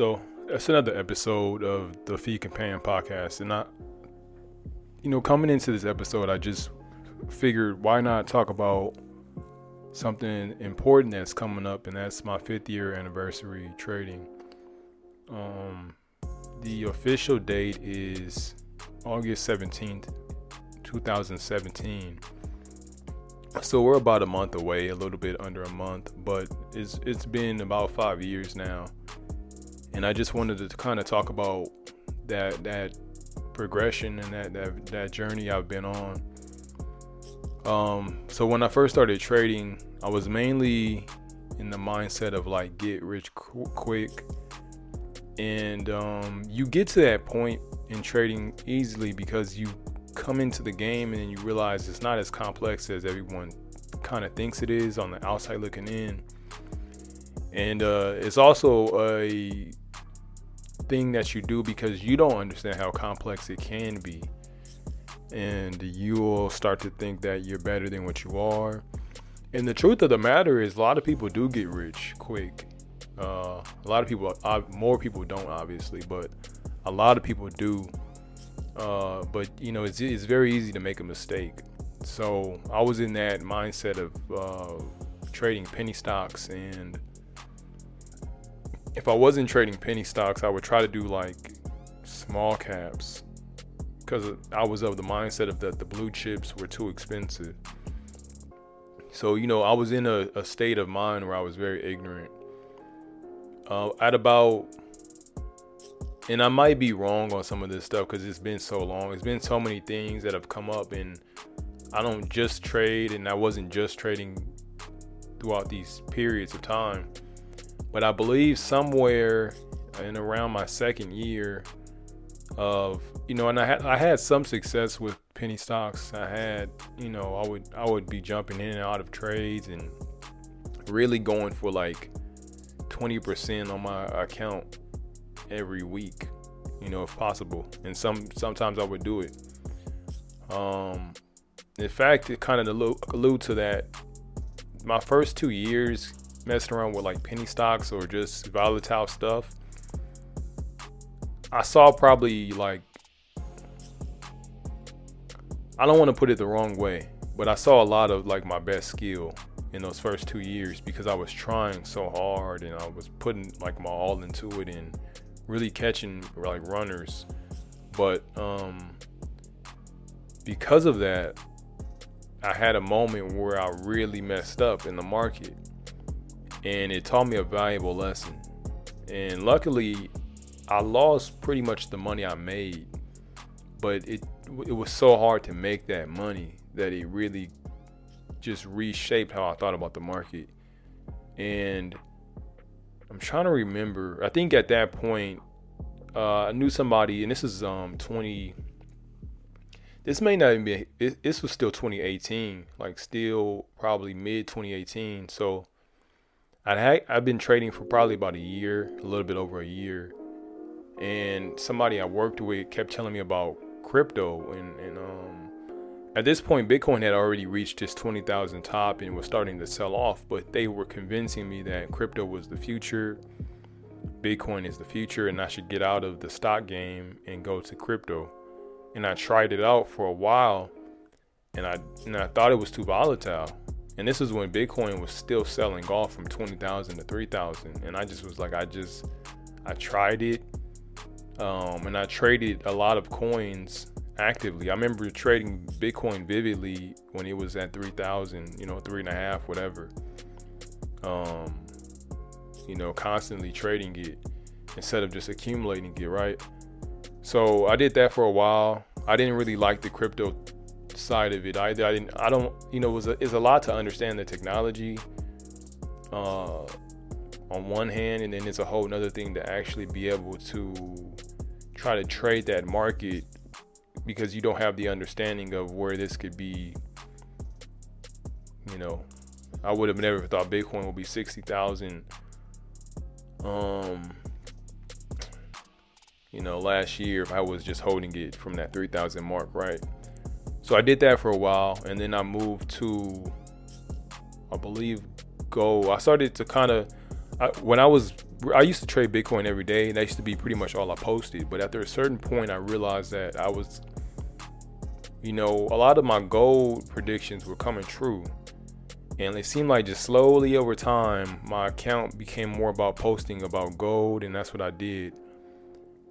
So that's another episode of the Feed Companion podcast, and I, you know, coming into this episode, I just figured why not talk about something important that's coming up, and that's my fifth year anniversary trading. Um, the official date is August seventeenth, two thousand seventeen. So we're about a month away, a little bit under a month, but it's it's been about five years now and I just wanted to kind of talk about that that progression and that that, that journey I've been on. Um, so when I first started trading, I was mainly in the mindset of like get rich qu- quick, and um, you get to that point in trading easily because you come into the game and you realize it's not as complex as everyone kind of thinks it is on the outside looking in. And uh, it's also a thing that you do because you don't understand how complex it can be. And you will start to think that you're better than what you are. And the truth of the matter is, a lot of people do get rich quick. Uh, a lot of people, more people don't, obviously, but a lot of people do. Uh, but you know, it's, it's very easy to make a mistake. So I was in that mindset of uh, trading penny stocks and if I wasn't trading penny stocks, I would try to do like small caps because I was of the mindset of that the blue chips were too expensive. So, you know, I was in a, a state of mind where I was very ignorant. Uh, at about, and I might be wrong on some of this stuff because it's been so long. It's been so many things that have come up, and I don't just trade, and I wasn't just trading throughout these periods of time. But I believe somewhere in around my second year of you know, and I had I had some success with penny stocks. I had you know I would I would be jumping in and out of trades and really going for like 20% on my account every week, you know, if possible. And some sometimes I would do it. Um, in fact, it kind of allude to that. My first two years messing around with like penny stocks or just volatile stuff, I saw probably like I don't want to put it the wrong way, but I saw a lot of like my best skill in those first two years because I was trying so hard and I was putting like my all into it and really catching like runners. But um because of that, I had a moment where I really messed up in the market and it taught me a valuable lesson. And luckily, I lost pretty much the money I made, but it it was so hard to make that money that it really just reshaped how I thought about the market. And I'm trying to remember. I think at that point, uh, I knew somebody, and this is um 20. This may not even be. This was still 2018, like still probably mid 2018. So I had I've been trading for probably about a year, a little bit over a year, and somebody I worked with kept telling me about crypto, and and um, at this point Bitcoin had already reached its twenty thousand top and was starting to sell off, but they were convincing me that crypto was the future, Bitcoin is the future, and I should get out of the stock game and go to crypto, and I tried it out for a while, and I and I thought it was too volatile and this is when Bitcoin was still selling off from 20,000 to 3,000. And I just was like, I just, I tried it. Um, and I traded a lot of coins actively. I remember trading Bitcoin vividly when it was at 3,000, you know, three and a half, whatever. Um, you know, constantly trading it instead of just accumulating it, right? So I did that for a while. I didn't really like the crypto side of it either. I didn't. I don't. You know, it was a, it's a lot to understand the technology. Uh, on one hand, and then it's a whole nother thing to actually be able to try to trade that market because you don't have the understanding of where this could be. You know, I would have never thought Bitcoin would be sixty thousand. Um, you know, last year if I was just holding it from that three thousand mark, right? So I did that for a while, and then I moved to, I believe, Go. I started to kind of, when I was I used to trade Bitcoin every day. And that used to be pretty much all I posted. But after a certain point, I realized that I was, you know, a lot of my gold predictions were coming true. And it seemed like just slowly over time, my account became more about posting about gold, and that's what I did.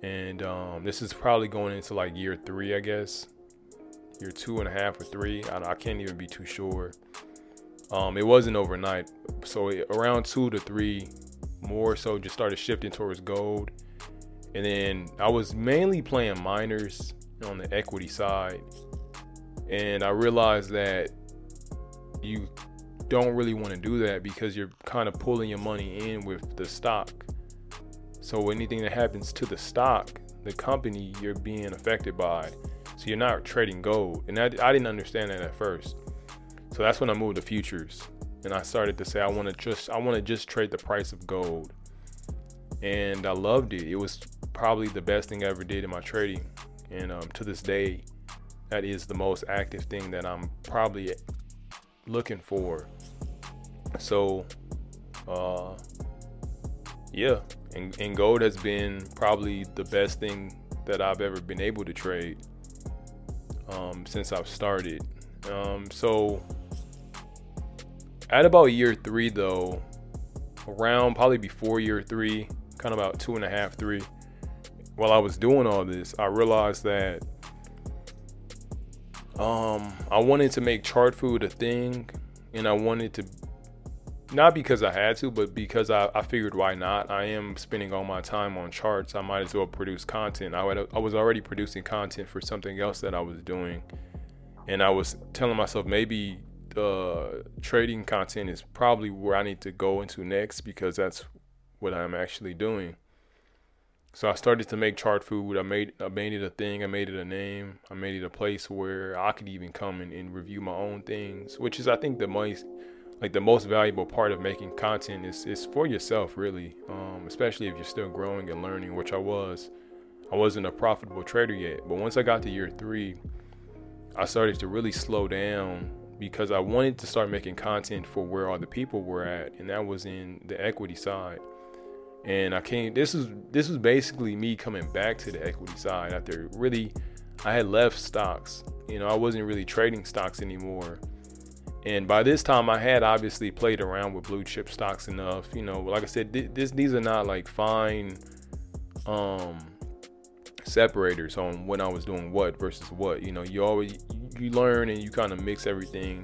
And um, this is probably going into like year three, I guess, year two and a half or three. I, I can't even be too sure. Um, it wasn't overnight, so it, around two to three, more so, just started shifting towards gold. And then I was mainly playing miners on the equity side, and I realized that you don't really want to do that because you're kind of pulling your money in with the stock. So anything that happens to the stock, the company you're being affected by. So you're not trading gold. And I, I didn't understand that at first. So that's when I moved to futures. And I started to say I want to just I want to just trade the price of gold. And I loved it. It was probably the best thing I ever did in my trading. And um, to this day, that is the most active thing that I'm probably looking for. So, uh, yeah, and, and gold has been probably the best thing that I've ever been able to trade um, since I've started. Um, so, at about year three, though, around probably before year three, kind of about two and a half, three, while I was doing all this, I realized that um, I wanted to make chart food a thing, and I wanted to not because I had to, but because I, I figured why not. I am spending all my time on charts. I might as well produce content. I, would, I was already producing content for something else that I was doing. And I was telling myself maybe uh, trading content is probably where I need to go into next because that's what I'm actually doing. So I started to make Chartfood. I made I made it a thing. I made it a name. I made it a place where I could even come and, and review my own things, which is I think the most like the most valuable part of making content is is for yourself really. Um, especially if you're still growing and learning, which I was. I wasn't a profitable trader yet, but once I got to year three, I started to really slow down because I wanted to start making content for where all the people were at, and that was in the equity side. And I came. This is this was basically me coming back to the equity side after really, I had left stocks. You know, I wasn't really trading stocks anymore. And by this time, I had obviously played around with blue chip stocks enough. You know, like I said, this these are not like fine um separators on when I was doing what versus what. You know, you always you learn and you kind of mix everything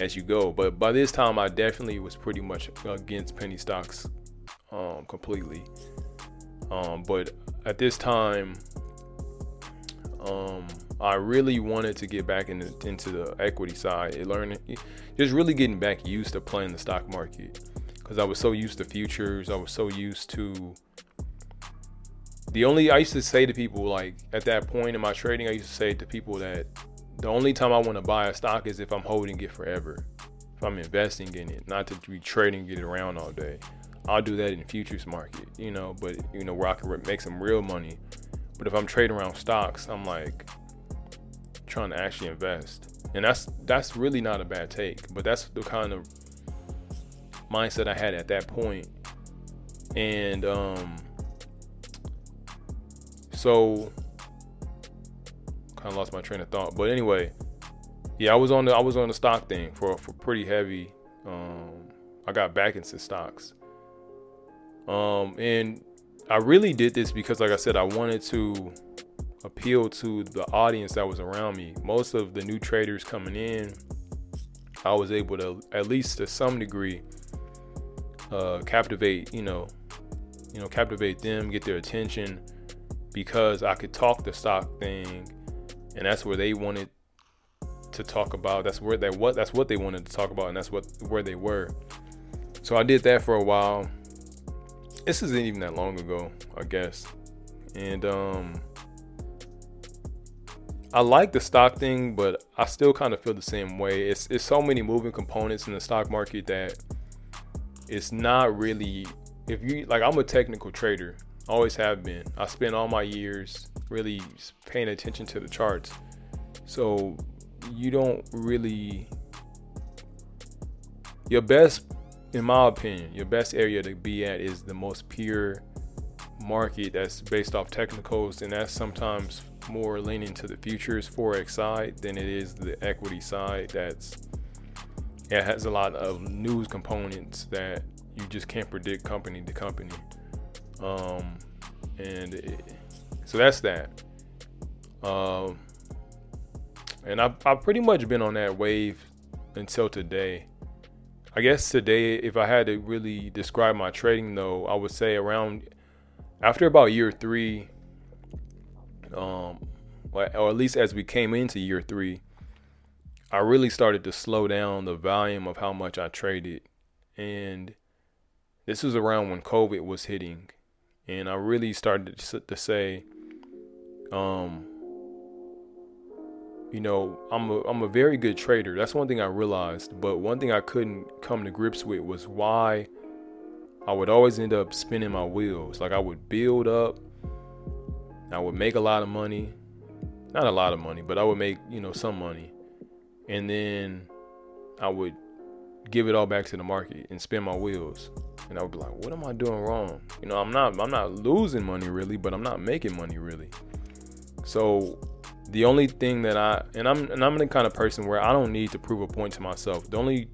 as you go. But by this time, I definitely was pretty much against penny stocks um, completely. Um, but at this time, um, I really wanted to get back into, into the equity side and learning, just really getting back used to playing the stock market because I was so used to futures. I was so used to the only I used to say to people like at that point in my trading, I used to say to people that the only time I want to buy a stock is if I'm holding it forever. If I'm investing in it, not to be trading it around all day. I'll do that in futures market, you know, but you know where I can make some real money. But if I'm trading around stocks, I'm like trying to actually invest, and that's that's really not a bad take. But that's the kind of mindset I had at that point, and um, so kind of lost my train of thought. But anyway, yeah, I was on the I was on the stock thing for for pretty heavy. Um, I got back into stocks, um, and I really did this because, like I said, I wanted to appeal to the audience that was around me. Most of the new traders coming in, I was able to, at least to some degree, uh, captivate. You know, you know, captivate them, get their attention because I could talk the stock thing and that's where they wanted to talk about. That's where they what that's what they wanted to talk about, and that's what where they were. So I did that for a while. This isn't even that long ago, I guess, and um, I like the stock thing, but I still kind of feel the same way. It's it's so many moving components in the stock market that it's not really. If you like, I'm a technical trader, always have been. I spent all my years really paying attention to the charts. So you don't really your best in my opinion, your best area to be at is the most pure market that's based off technicals, and that's sometimes more leaning to the futures forex side than it is the equity side. That's it has a lot of news components that you just can't predict company to company. Um, and it, so that's that. Um, and I've, I've pretty much been on that wave until today. I guess today, if I had to really describe my trading, though, I would say around after about year three, um, or at least as we came into year three, I really started to slow down the volume of how much I traded. And this was around when COVID was hitting. And I really started to say, um, you know, I'm a I'm a very good trader. That's one thing I realized. But one thing I couldn't come to grips with was why I would always end up spinning my wheels. Like I would build up, I would make a lot of money, not a lot of money, but I would make you know some money, and then I would give it all back to the market and spin my wheels. And I would be like, what am I doing wrong? You know, I'm not I'm not losing money really, but I'm not making money really. So the only thing that I and I'm and I'm the kind of person where I don't need to prove a point to myself. The only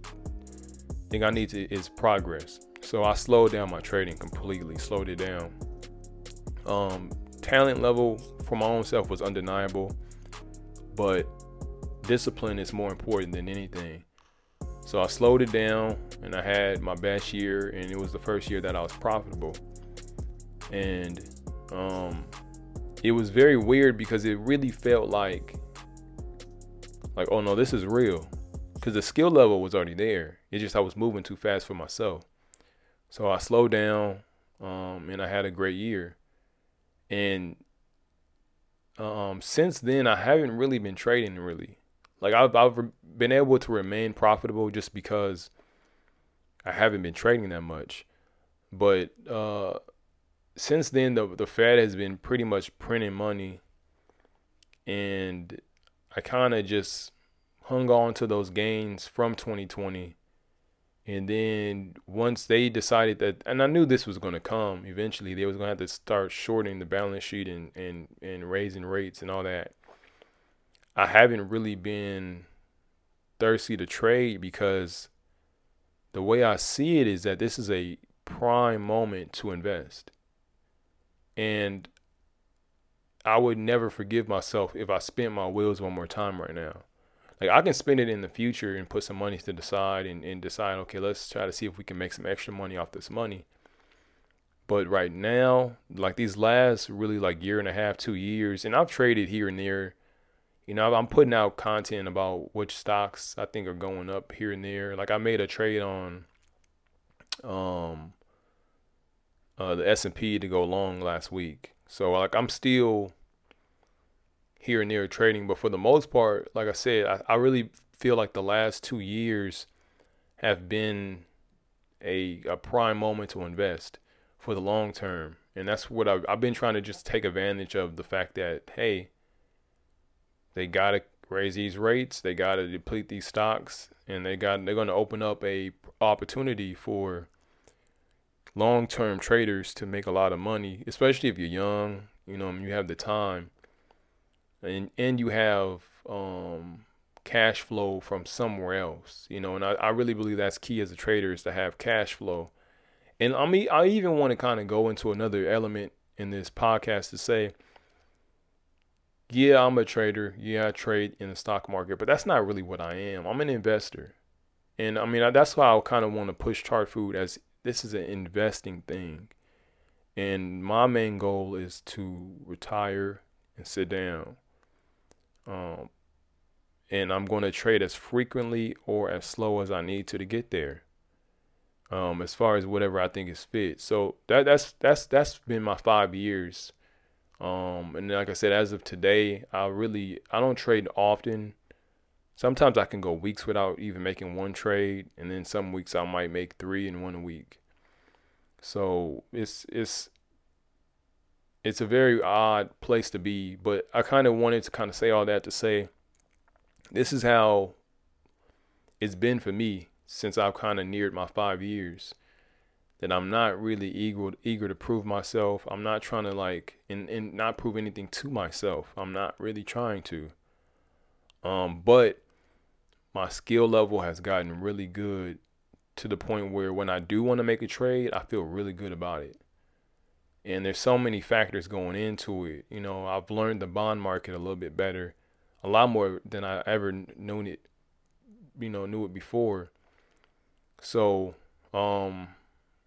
thing I need to is progress. So I slowed down my trading completely, slowed it down. Um, talent level for my own self was undeniable, but discipline is more important than anything. So I slowed it down and I had my best year, and it was the first year that I was profitable. And um, it was very weird because it really felt like, like, oh no, this is real. Because the skill level was already there. It's just I was moving too fast for myself. So I slowed down, um, and I had a great year. And um, since then, I haven't really been trading really. Like I've, I've been able to remain profitable just because I haven't been trading that much. But uh, since then, the the Fed has been pretty much printing money, and I kind of just hung on to those gains from 2020 and then once they decided that, and I knew this was going to come eventually, they was going to have to start shorting the balance sheet and, and, and raising rates and all that. I haven't really been thirsty to trade because the way I see it is that this is a prime moment to invest. And I would never forgive myself if I spent my wheels one more time right now like I can spend it in the future and put some money to the side and, and decide, okay, let's try to see if we can make some extra money off this money. But right now, like these last really like year and a half, two years, and I've traded here and there. You know, I'm putting out content about which stocks I think are going up here and there. Like I made a trade on um uh the S&P to go long last week. So like I'm still here and there trading. But for the most part, like I said, I, I really feel like the last two years have been a, a prime moment to invest for the long term. And that's what I've, I've been trying to just take advantage of the fact that, hey, they got to raise these rates, they got to deplete these stocks, and they got they're going to open up a opportunity for long-term traders to make a lot of money, especially if you're young, you know, and you have the time and and you have um, cash flow from somewhere else, you know, and I, I really believe that's key as a trader is to have cash flow. And I mean, I even want to kind of go into another element in this podcast to say, yeah, I'm a trader. Yeah, I trade in the stock market, but that's not really what I am. I'm an investor. And I mean, that's why I kind of want to push chart food as this is an investing thing. And my main goal is to retire and sit down. Um, and I'm going to trade as frequently or as slow as I need to to get there. Um, as far as whatever I think is fit. So that that's that's that's been my five years. Um, and like I said, as of today, I really I don't trade often. Sometimes I can go weeks without even making one trade, and then some weeks I might make three in one week. So it's it's it's a very odd place to be, but I kind of wanted to kind of say all that to say this is how it's been for me. since I've kind of neared my five years that I'm not really eager eager to prove myself. I'm not trying to like and, and not prove anything to myself. I'm not really trying to. Um, but my skill level has gotten really good to the point where when I do want to make a trade, I feel really good about it. And there's so many factors going into it. You know, I've learned the bond market a little bit better, a lot more than I ever known it, you know, knew it before. So, um,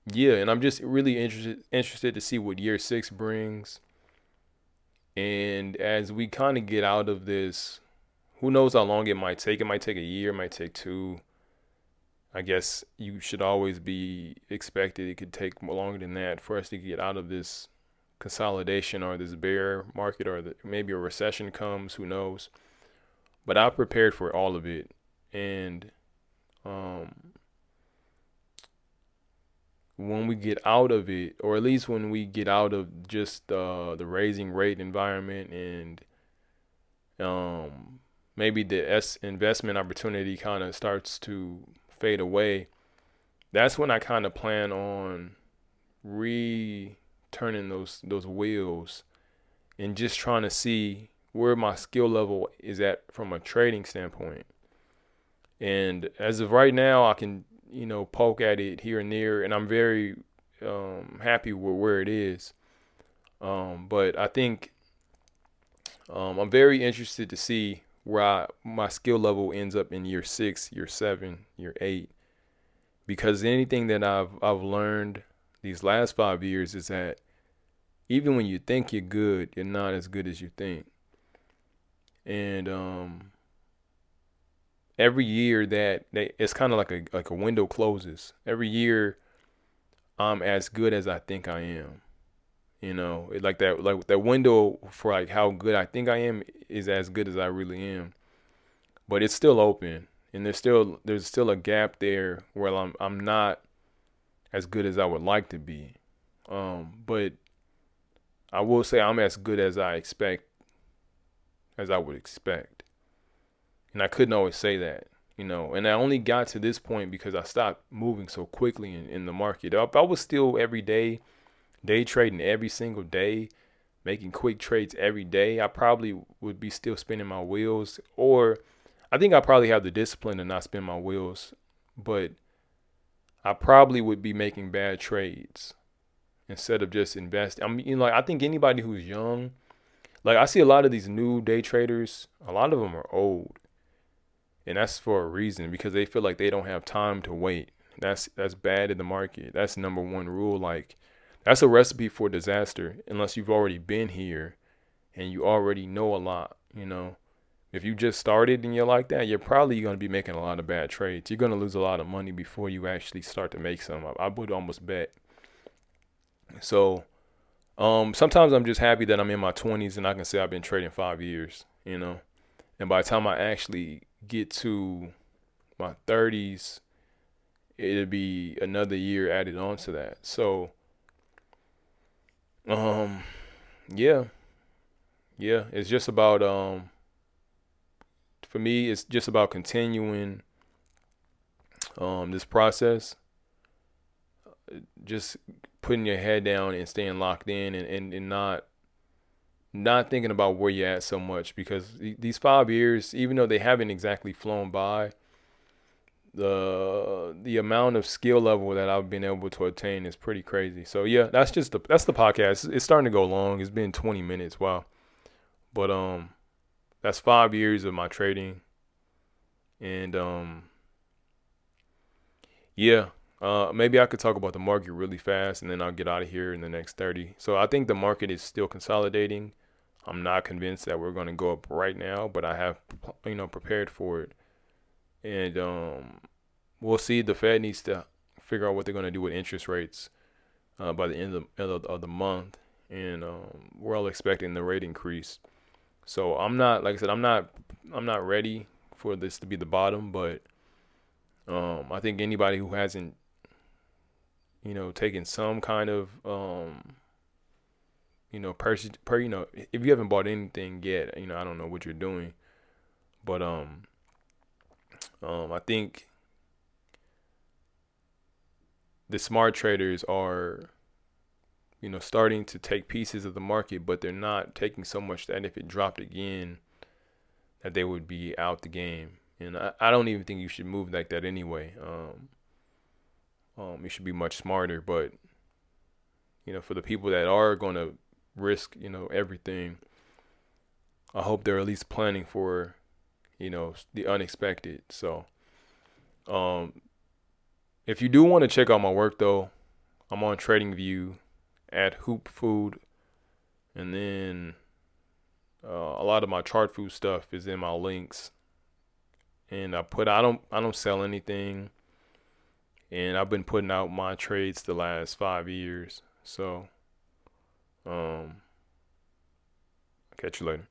yeah, and I'm just really interested interested to see what year six brings. And as we kind of get out of this, who knows how long it might take? It might take a year, it might take two. I guess you should always be expected. It could take longer than that for us to get out of this consolidation or this bear market or the, maybe a recession comes. Who knows? But I prepared for all of it, and um, when we get out of it, or at least when we get out of just uh, the raising rate environment and um, maybe the S investment opportunity kind of starts to fade away, that's when I kind of plan on returning those those wheels and just trying to see where my skill level is at from a trading standpoint. And as of right now, I can you know poke at it here and there, and I'm very um, happy with where it is. Um, but I think um, I'm very interested to see where I, my skill level ends up in year six, year seven, year eight, because anything that I've I've learned these last five years is that even when you think you're good, you're not as good as you think. And um, every year that they, it's kind of like a like a window closes. Every year, I'm as good as I think I am. You know, it, like that like that window for like how good I think I am is as good as I really am. But it's still open and there's still there's still a gap there where I'm I'm not as good as I would like to be. Um, but I will say I'm as good as I expect as I would expect. And I couldn't always say that, you know. And I only got to this point because I stopped moving so quickly in, in the market. If I was still every day day trading every single day, making quick trades every day, I probably would be still spinning my wheels. Or I think I probably have the discipline to not spin my wheels, but I probably would be making bad trades instead of just investing. I mean, you know, like I think anybody who's young, like I see a lot of these new day traders, a lot of them are old. And that's for a reason because they feel like they don't have time to wait. That's that's bad in the market. That's number one rule. Like that's a recipe for disaster unless you've already been here and you already know a lot, you know. If you just started and you're like that, you're probably going to be making a lot of bad trades. You're going to lose a lot of money before you actually start to make some. I would almost bet. So, um, sometimes I'm just happy that I'm in my 20s and I can say I've been trading five years, you know. And by the time I actually get to my 30s, it'll be another year added on to that. So, um, yeah, yeah. It's just about um. For me, it's just about continuing um this process. Just putting your head down and staying locked in and, and, and not not thinking about where you're at so much because these five years, even though they haven't exactly flown by, the the amount of skill level that I've been able to attain is pretty crazy. So yeah, that's just the that's the podcast. It's starting to go long. It's been 20 minutes. Wow. But um that's 5 years of my trading. And um yeah, uh maybe I could talk about the market really fast and then I'll get out of here in the next 30. So I think the market is still consolidating. I'm not convinced that we're going to go up right now, but I have you know prepared for it and um, we'll see. The Fed needs to figure out what they're going to do with interest rates uh, by the end of, end of, of the month, and um, we're all expecting the rate increase. So I'm not, like I said, I'm not, I'm not ready for this to be the bottom, but um, I think anybody who hasn't, you know, taken some kind of, um, you know, per, per, you know, if you haven't bought anything yet, you know, I don't know what you're doing, but um, um, I think the smart traders are you know starting to take pieces of the market but they're not taking so much that if it dropped again that they would be out the game. And i, I don't even think you should move like that anyway. Um, um, you should be much smarter but you know for the people that are going to risk you know everything i hope they're at least planning for you know the unexpected. So um if you do want to check out my work though, I'm on TradingView at Hoop Food, and then uh, a lot of my chart food stuff is in my links. And I put I don't I don't sell anything, and I've been putting out my trades the last five years. So, um, catch you later.